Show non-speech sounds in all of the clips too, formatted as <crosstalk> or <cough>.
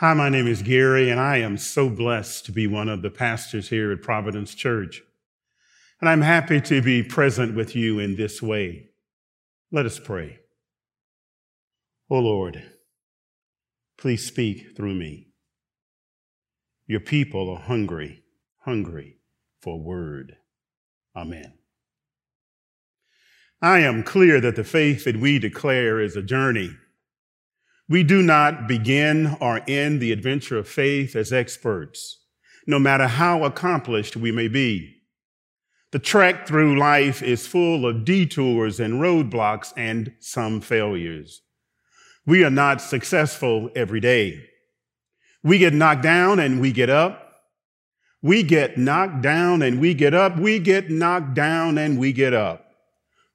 Hi, my name is Gary, and I am so blessed to be one of the pastors here at Providence Church. And I'm happy to be present with you in this way. Let us pray. O oh Lord, please speak through me. Your people are hungry, hungry for word. Amen. I am clear that the faith that we declare is a journey we do not begin or end the adventure of faith as experts, no matter how accomplished we may be. The trek through life is full of detours and roadblocks and some failures. We are not successful every day. We get knocked down and we get up. We get knocked down and we get up. We get knocked down and we get up.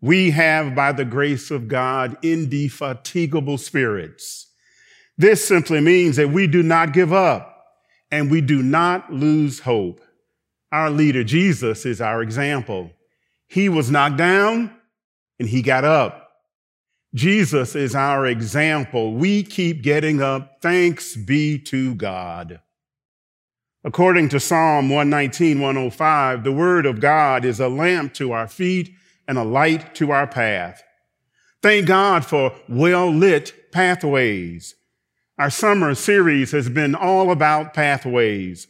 We have, by the grace of God, indefatigable spirits. This simply means that we do not give up and we do not lose hope. Our leader, Jesus, is our example. He was knocked down and he got up. Jesus is our example. We keep getting up. Thanks be to God. According to Psalm 119, 105, the word of God is a lamp to our feet and a light to our path. Thank God for well lit pathways. Our summer series has been all about pathways,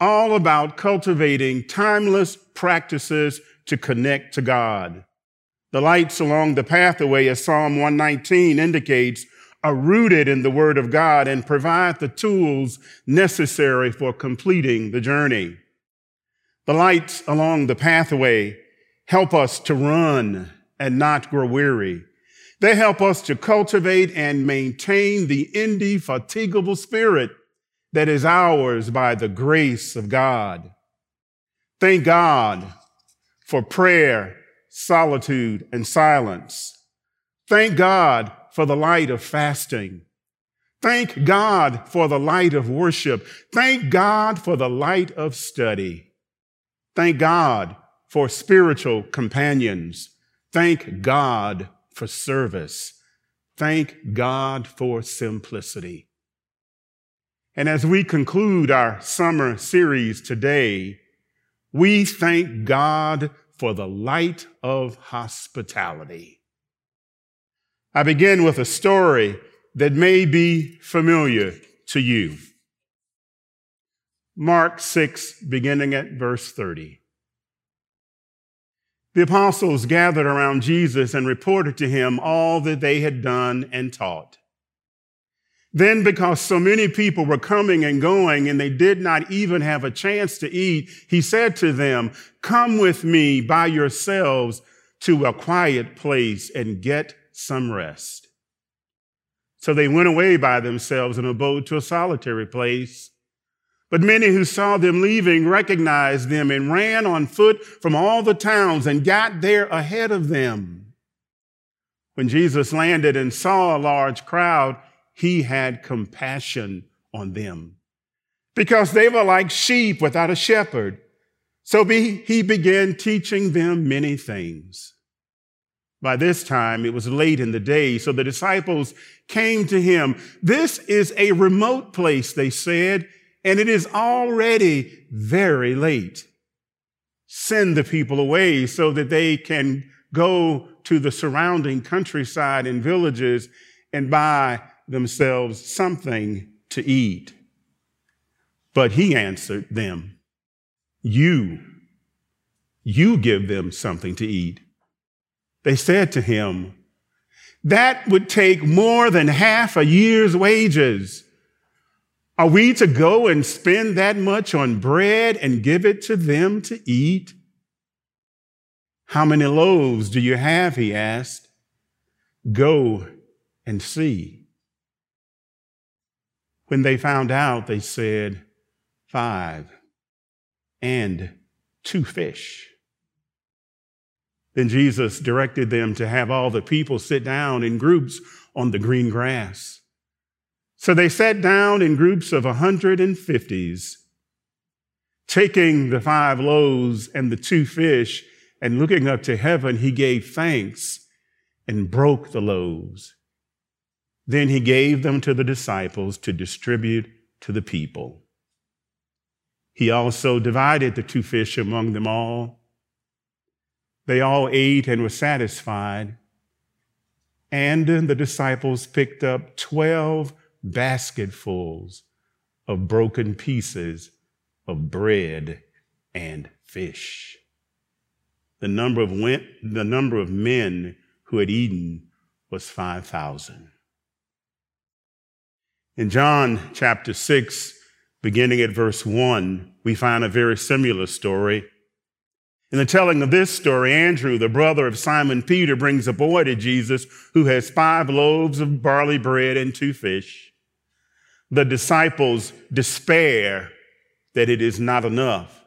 all about cultivating timeless practices to connect to God. The lights along the pathway, as Psalm 119 indicates, are rooted in the Word of God and provide the tools necessary for completing the journey. The lights along the pathway help us to run and not grow weary. They help us to cultivate and maintain the indefatigable spirit that is ours by the grace of God. Thank God for prayer, solitude, and silence. Thank God for the light of fasting. Thank God for the light of worship. Thank God for the light of study. Thank God for spiritual companions. Thank God for service. Thank God for simplicity. And as we conclude our summer series today, we thank God for the light of hospitality. I begin with a story that may be familiar to you. Mark 6, beginning at verse 30. The apostles gathered around Jesus and reported to him all that they had done and taught. Then, because so many people were coming and going and they did not even have a chance to eat, he said to them, Come with me by yourselves to a quiet place and get some rest. So they went away by themselves and abode to a solitary place. But many who saw them leaving recognized them and ran on foot from all the towns and got there ahead of them. When Jesus landed and saw a large crowd, he had compassion on them because they were like sheep without a shepherd. So he began teaching them many things. By this time, it was late in the day, so the disciples came to him. This is a remote place, they said and it is already very late. Send the people away so that they can go to the surrounding countryside and villages and buy themselves something to eat. But he answered them, You, you give them something to eat. They said to him, That would take more than half a year's wages. Are we to go and spend that much on bread and give it to them to eat? How many loaves do you have? He asked. Go and see. When they found out, they said, Five and two fish. Then Jesus directed them to have all the people sit down in groups on the green grass. So they sat down in groups of 150s, taking the five loaves and the two fish, and looking up to heaven, he gave thanks and broke the loaves. Then he gave them to the disciples to distribute to the people. He also divided the two fish among them all. They all ate and were satisfied. And the disciples picked up 12 basketfuls of broken pieces of bread and fish. The number of, went, the number of men who had eaten was 5,000. In John chapter 6, beginning at verse 1, we find a very similar story. In the telling of this story, Andrew, the brother of Simon Peter, brings a boy to Jesus who has five loaves of barley bread and two fish. The disciples despair that it is not enough.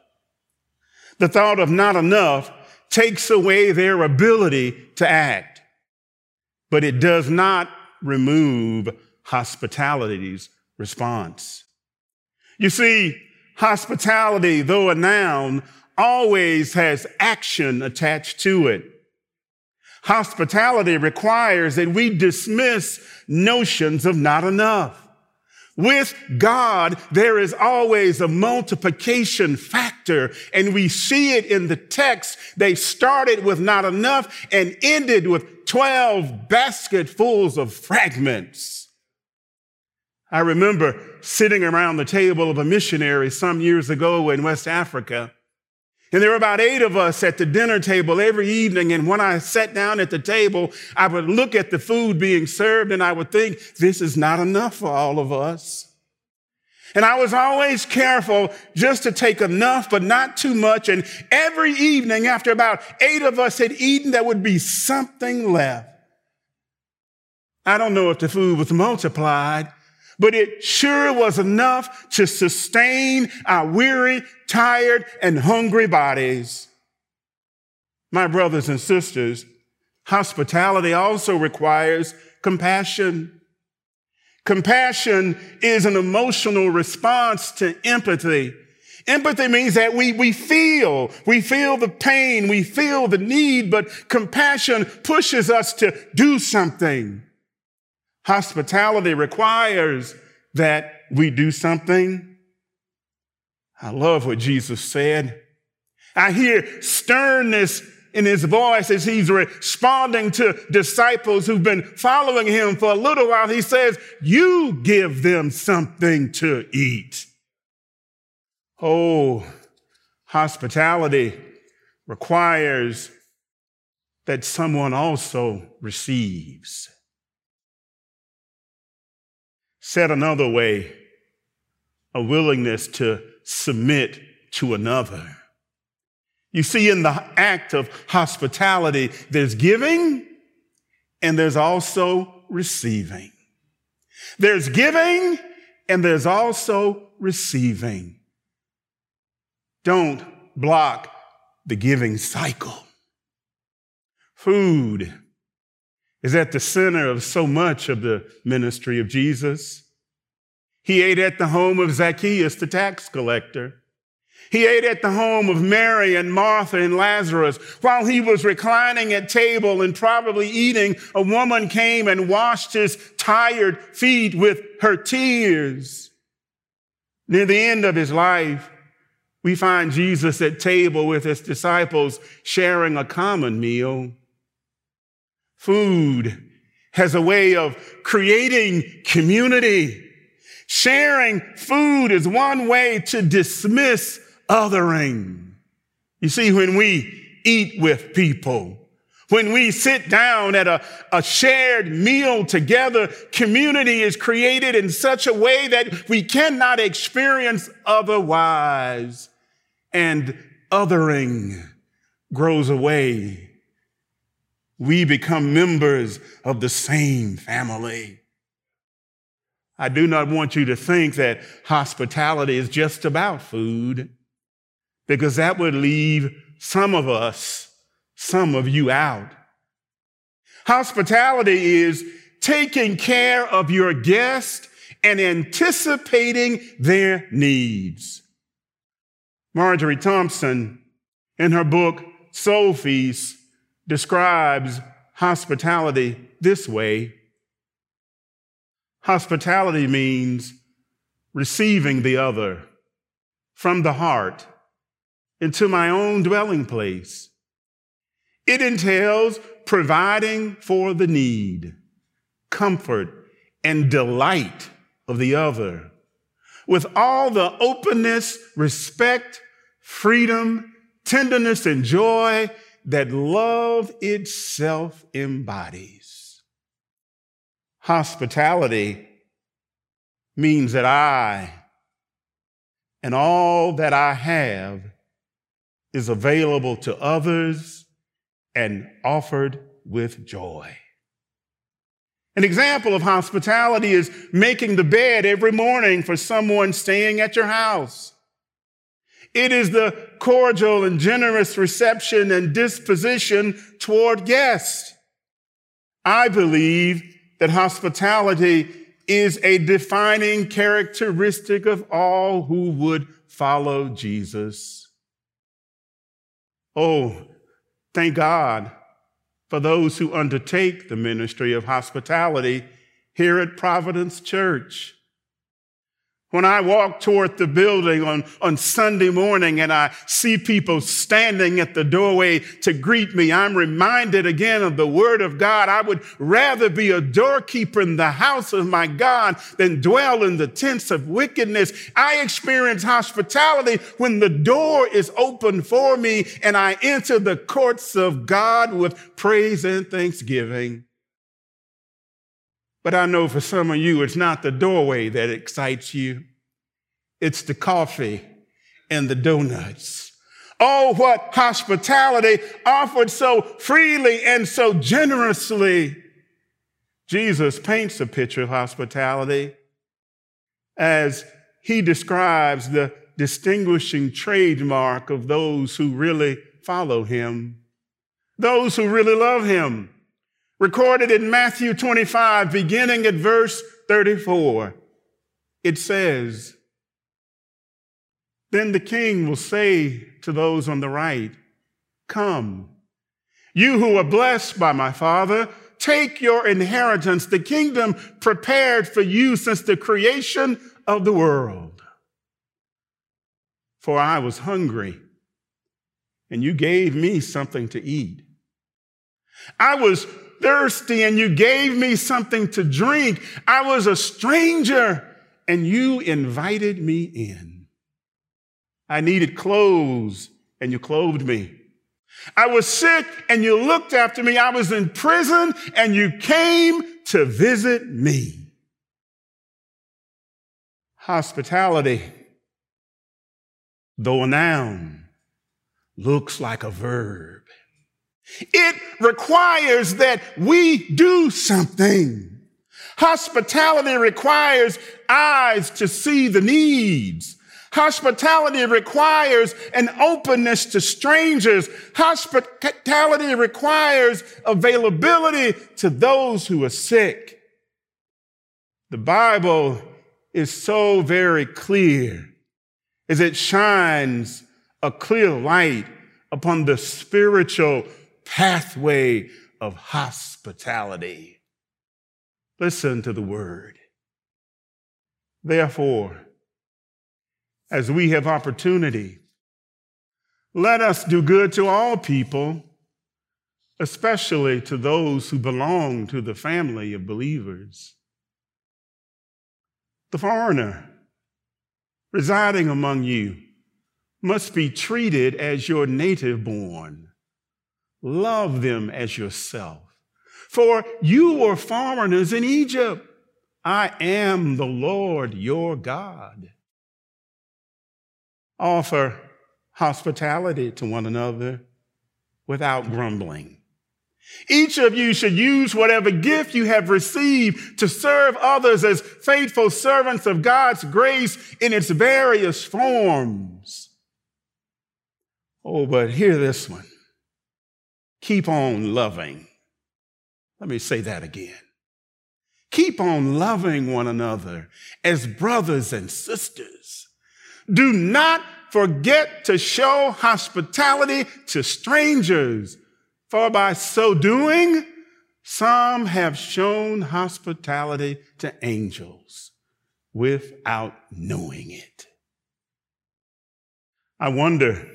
The thought of not enough takes away their ability to act, but it does not remove hospitality's response. You see, hospitality, though a noun, always has action attached to it. Hospitality requires that we dismiss notions of not enough. With God, there is always a multiplication factor, and we see it in the text. They started with not enough and ended with 12 basketfuls of fragments. I remember sitting around the table of a missionary some years ago in West Africa. And there were about eight of us at the dinner table every evening. And when I sat down at the table, I would look at the food being served and I would think, this is not enough for all of us. And I was always careful just to take enough, but not too much. And every evening, after about eight of us had eaten, there would be something left. I don't know if the food was multiplied, but it sure was enough to sustain our weary, tired, and hungry bodies. My brothers and sisters, hospitality also requires compassion. Compassion is an emotional response to empathy. Empathy means that we, we feel, we feel the pain, we feel the need, but compassion pushes us to do something. Hospitality requires that we do something. I love what Jesus said. I hear sternness in his voice as he's responding to disciples who've been following him for a little while. He says, You give them something to eat. Oh, hospitality requires that someone also receives. Said another way, a willingness to submit to another. You see, in the act of hospitality, there's giving and there's also receiving. There's giving and there's also receiving. Don't block the giving cycle. Food is at the center of so much of the ministry of Jesus. He ate at the home of Zacchaeus, the tax collector. He ate at the home of Mary and Martha and Lazarus. While he was reclining at table and probably eating, a woman came and washed his tired feet with her tears. Near the end of his life, we find Jesus at table with his disciples sharing a common meal. Food has a way of creating community. Sharing food is one way to dismiss othering. You see, when we eat with people, when we sit down at a, a shared meal together, community is created in such a way that we cannot experience otherwise. And othering grows away we become members of the same family. I do not want you to think that hospitality is just about food, because that would leave some of us, some of you out. Hospitality is taking care of your guest and anticipating their needs. Marjorie Thompson, in her book Soul Feast, describes hospitality this way Hospitality means receiving the other from the heart into my own dwelling place. It entails providing for the need, comfort, and delight of the other with all the openness, respect, freedom, tenderness, and joy that love itself embodies. Hospitality means that I and all that I have is available to others and offered with joy. An example of hospitality is making the bed every morning for someone staying at your house. It is the cordial and generous reception and disposition toward guests. I believe that hospitality is a defining characteristic of all who would follow Jesus. Oh, thank God for those who undertake the ministry of hospitality here at Providence Church. When I walk toward the building on, on Sunday morning and I see people standing at the doorway to greet me, I'm reminded again of the word of God. I would rather be a doorkeeper in the house of my God than dwell in the tents of wickedness. I experience hospitality when the door is open for me and I enter the courts of God with praise and thanksgiving. But I know for some of you, it's not the doorway that excites you. It's the coffee and the donuts. Oh, what hospitality offered so freely and so generously. Jesus paints a picture of hospitality as he describes the distinguishing trademark of those who really follow him, those who really love him recorded in Matthew 25, beginning at verse 34. It says, Then the king will say to those on the right, Come, you who are blessed by my Father, take your inheritance, the kingdom prepared for you since the creation of the world. For I was hungry, and you gave me something to eat. I was thirsty and you gave me something to drink. I was a stranger and you invited me in. I needed clothes and you clothed me. I was sick and you looked after me. I was in prison and you came to visit me. Hospitality, though a noun, looks like a verb. It requires that we do something. Hospitality requires eyes to see the needs. Hospitality requires an openness to strangers. Hospitality requires availability to those who are sick. The Bible is so very clear as it shines a clear light upon the spiritual pathway of hospitality. Listen to the word. Therefore, as we have opportunity, let us do good to all people, especially to those who belong to the family of believers. The foreigner residing among you must be treated as your native born Love them as yourself. For you were foreigners in Egypt. I am the Lord your God. Offer hospitality to one another without grumbling. Each of you should use whatever gift you have received to serve others as faithful servants of God's grace in its various forms. Oh, but hear this one keep on loving. Let me say that again. Keep on loving one another as brothers and sisters. Do not forget to show hospitality to strangers, for by so doing, some have shown hospitality to angels. without knowing it. I wonder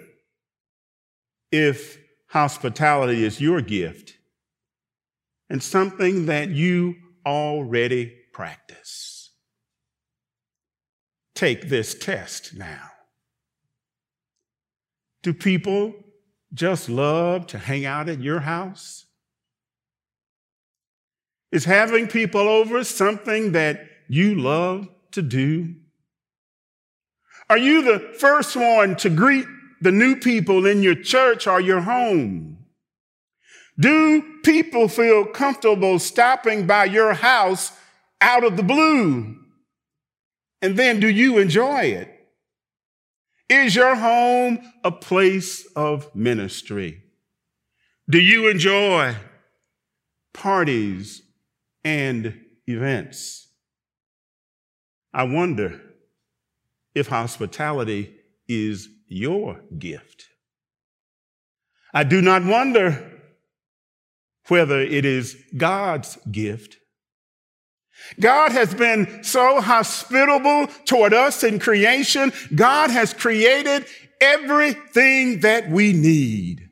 if hospitality is your gift and something that you already practice. Take this test now. Do people just love to hang out at your house? Is having people over something that you love to do? Are you the first one to greet the new people in your church or your home? Do people feel comfortable stopping by your house out of the blue? And then do you enjoy it? Is your home a place of ministry? Do you enjoy parties and events? I wonder if hospitality is your gift. I do not wonder whether it is God's gift. God has been so hospitable toward us in creation. God has created everything that we need.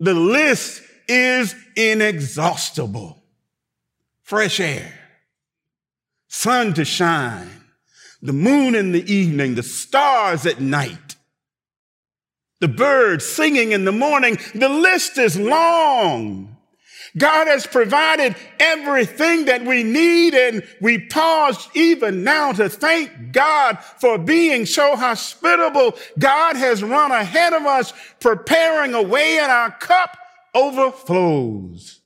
The list is inexhaustible. Fresh air, sun to shine, the moon in the evening, the stars at night, the birds singing in the morning. The list is long. God has provided everything that we need, and we pause even now to thank God for being so hospitable. God has run ahead of us, preparing a way, and our cup overflows.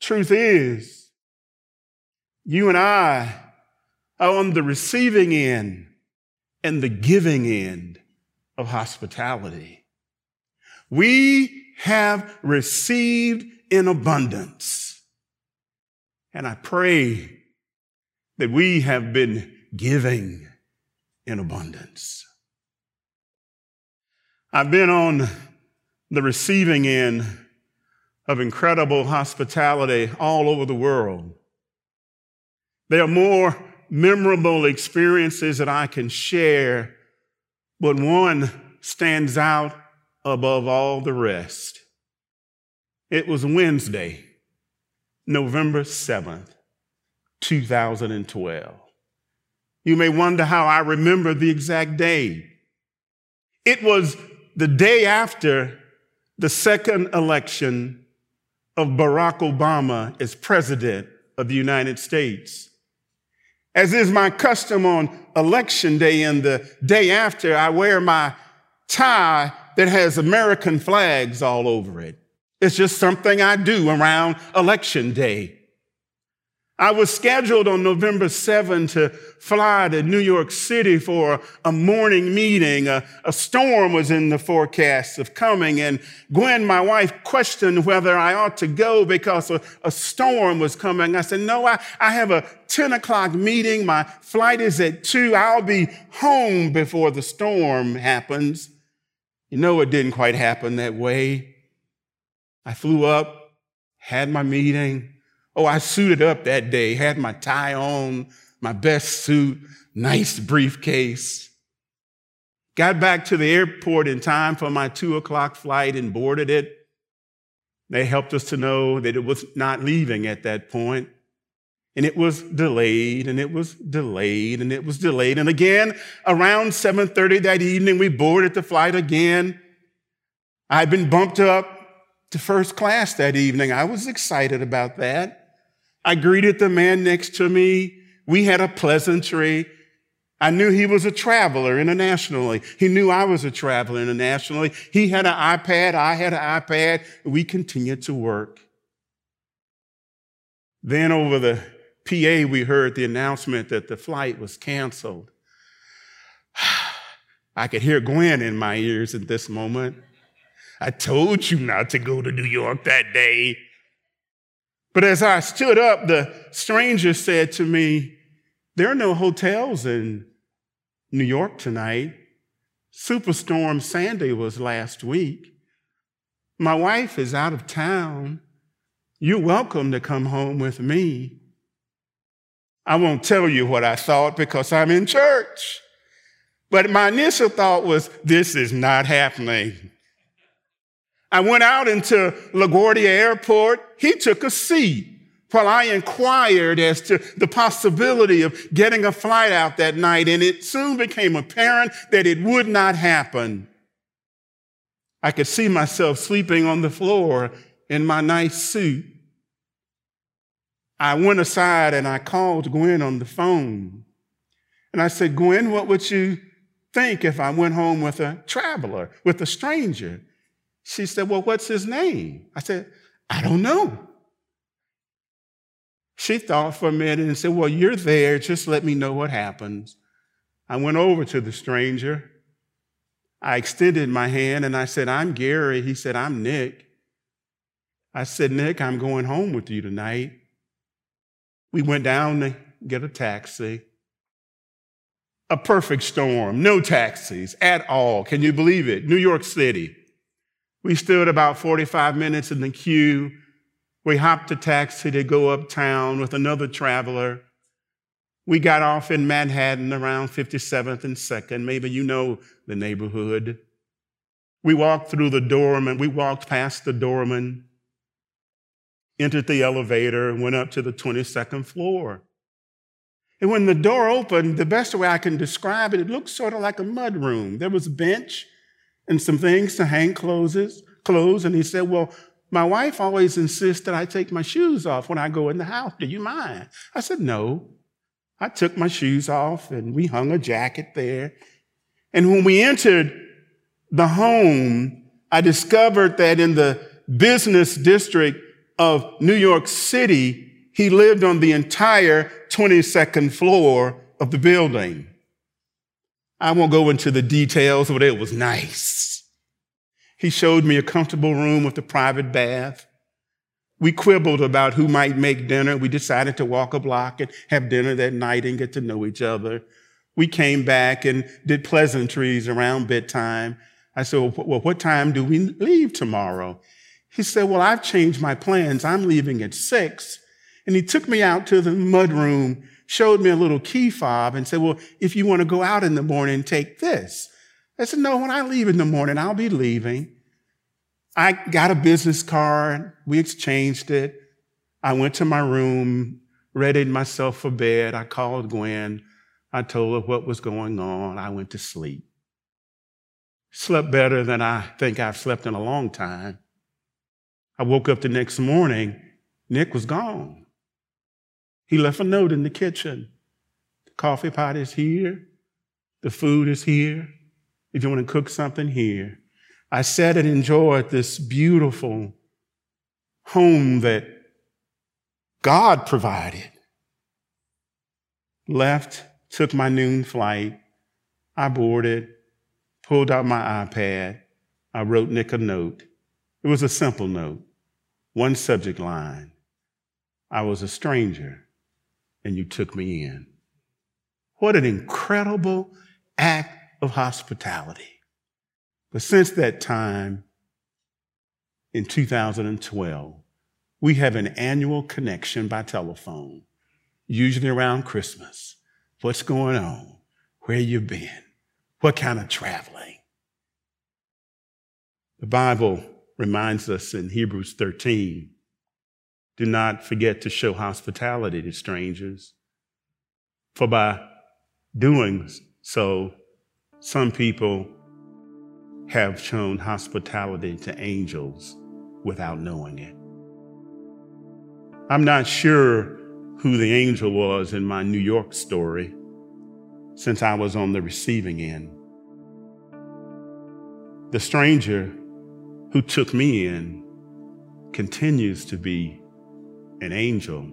Truth is, you and I are on the receiving end and the giving end of hospitality. We have received in abundance. And I pray that we have been giving in abundance. I've been on the receiving end of incredible hospitality all over the world. There are more memorable experiences that I can share, but one stands out above all the rest. It was Wednesday, November 7th, 2012. You may wonder how I remember the exact day. It was the day after the second election of Barack Obama as president of the United States. As is my custom on election day and the day after, I wear my tie that has American flags all over it. It's just something I do around election day. I was scheduled on November 7 to fly to New York City for a morning meeting. A, a, storm was in the forecast of coming, and Gwen, my wife, questioned whether I ought to go because a, a storm was coming. I said, No, I, I have a 10 o'clock meeting. My flight is at 2. I'll be home before the storm happens. You know, it didn't quite happen that way. I flew up, had my meeting. Oh, I suited up that day, had my tie on, my best suit, nice briefcase. Got back to the airport in time for my two o'clock flight and boarded it. They helped us to know that it was not leaving at that point. And it was delayed and it was delayed and it was delayed. And again, around 7:30 that evening, we boarded the flight again. I'd been bumped up to first class that evening. I was excited about that. I greeted the man next to me. We had a pleasantry. I knew he was a traveler internationally. He knew I was a traveler internationally. He had an iPad. I had an iPad. We continued to work. Then over the PA, we heard the announcement that the flight was canceled. <sighs> I could hear Gwen in my ears at this moment. I told you not to go to New York that day. But as I stood up, the stranger said to me, There are no hotels in New York tonight. Superstorm Sandy was last week. My wife is out of town. You're welcome to come home with me. I won't tell you what I thought because I'm in church. But my initial thought was, this is not happening. I went out into LaGuardia Airport. He took a seat while I inquired as to the possibility of getting a flight out that night, and it soon became apparent that it would not happen. I could see myself sleeping on the floor in my nice suit. I went aside and I called Gwen on the phone. And I said, Gwen, what would you think if I went home with a traveler, with a stranger? She said, Well, what's his name? I said, I don't know. She thought for a minute and said, Well, you're there. Just let me know what happens. I went over to the stranger. I extended my hand and I said, I'm Gary. He said, I'm Nick. I said, Nick, I'm going home with you tonight. We went down to get a taxi. A perfect storm, no taxis at all. Can you believe it? New York City. We stood about 45 minutes in the queue. We hopped a taxi to go uptown with another traveler. We got off in Manhattan around 57th and 2nd. Maybe you know the neighborhood. We walked through the doorman. We walked past the doorman, entered the elevator, went up to the 22nd floor. And when the door opened, the best way I can describe it, it looked sort of like a mud room. There was a bench and some things to hang clothes, clothes. And he said, Well, my wife always insists that I take my shoes off when I go in the house. Do you mind? I said, No. I took my shoes off and we hung a jacket there. And when we entered the home, I discovered that in the business district of New York City, he lived on the entire 22nd floor of the building. I won't go into the details, but it was nice. He showed me a comfortable room with a private bath. We quibbled about who might make dinner. We decided to walk a block and have dinner that night and get to know each other. We came back and did pleasantries around bedtime. I said, well, what time do we leave tomorrow? He said, well, I've changed my plans. I'm leaving at six. And he took me out to the mudroom showed me a little key fob and said, Well, if you want to go out in the morning, take this. I said, No, when I leave in the morning, I'll be leaving. I got a business card. We exchanged it. I went to my room, readied myself for bed. I called Gwen. I told her what was going on. I went to sleep. Slept better than I think I've slept in a long time. I woke up the next morning. Nick was gone. He left a note in the kitchen. The coffee pot is here. The food is here. If you want to cook something, here. I sat and enjoyed this beautiful home that God provided. Left, took my noon flight. I boarded, pulled out my iPad. I wrote Nick a note. It was a simple note, one subject line. I was a stranger and you took me in. What an incredible act of hospitality. But since that time, in 2012, we have an annual connection by telephone, usually around Christmas. What's going on? Where you been? What kind of traveling? The Bible reminds us in Hebrews 13 do not forget to show hospitality to strangers. For by doing so, some people have shown hospitality to angels without knowing it. I'm not sure who the angel was in my New York story since I was on the receiving end. The stranger who took me in continues to be an angel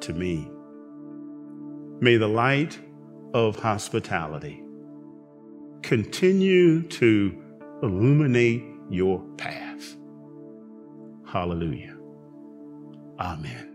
to me. May the light of hospitality continue to illuminate your path. Hallelujah. Amen.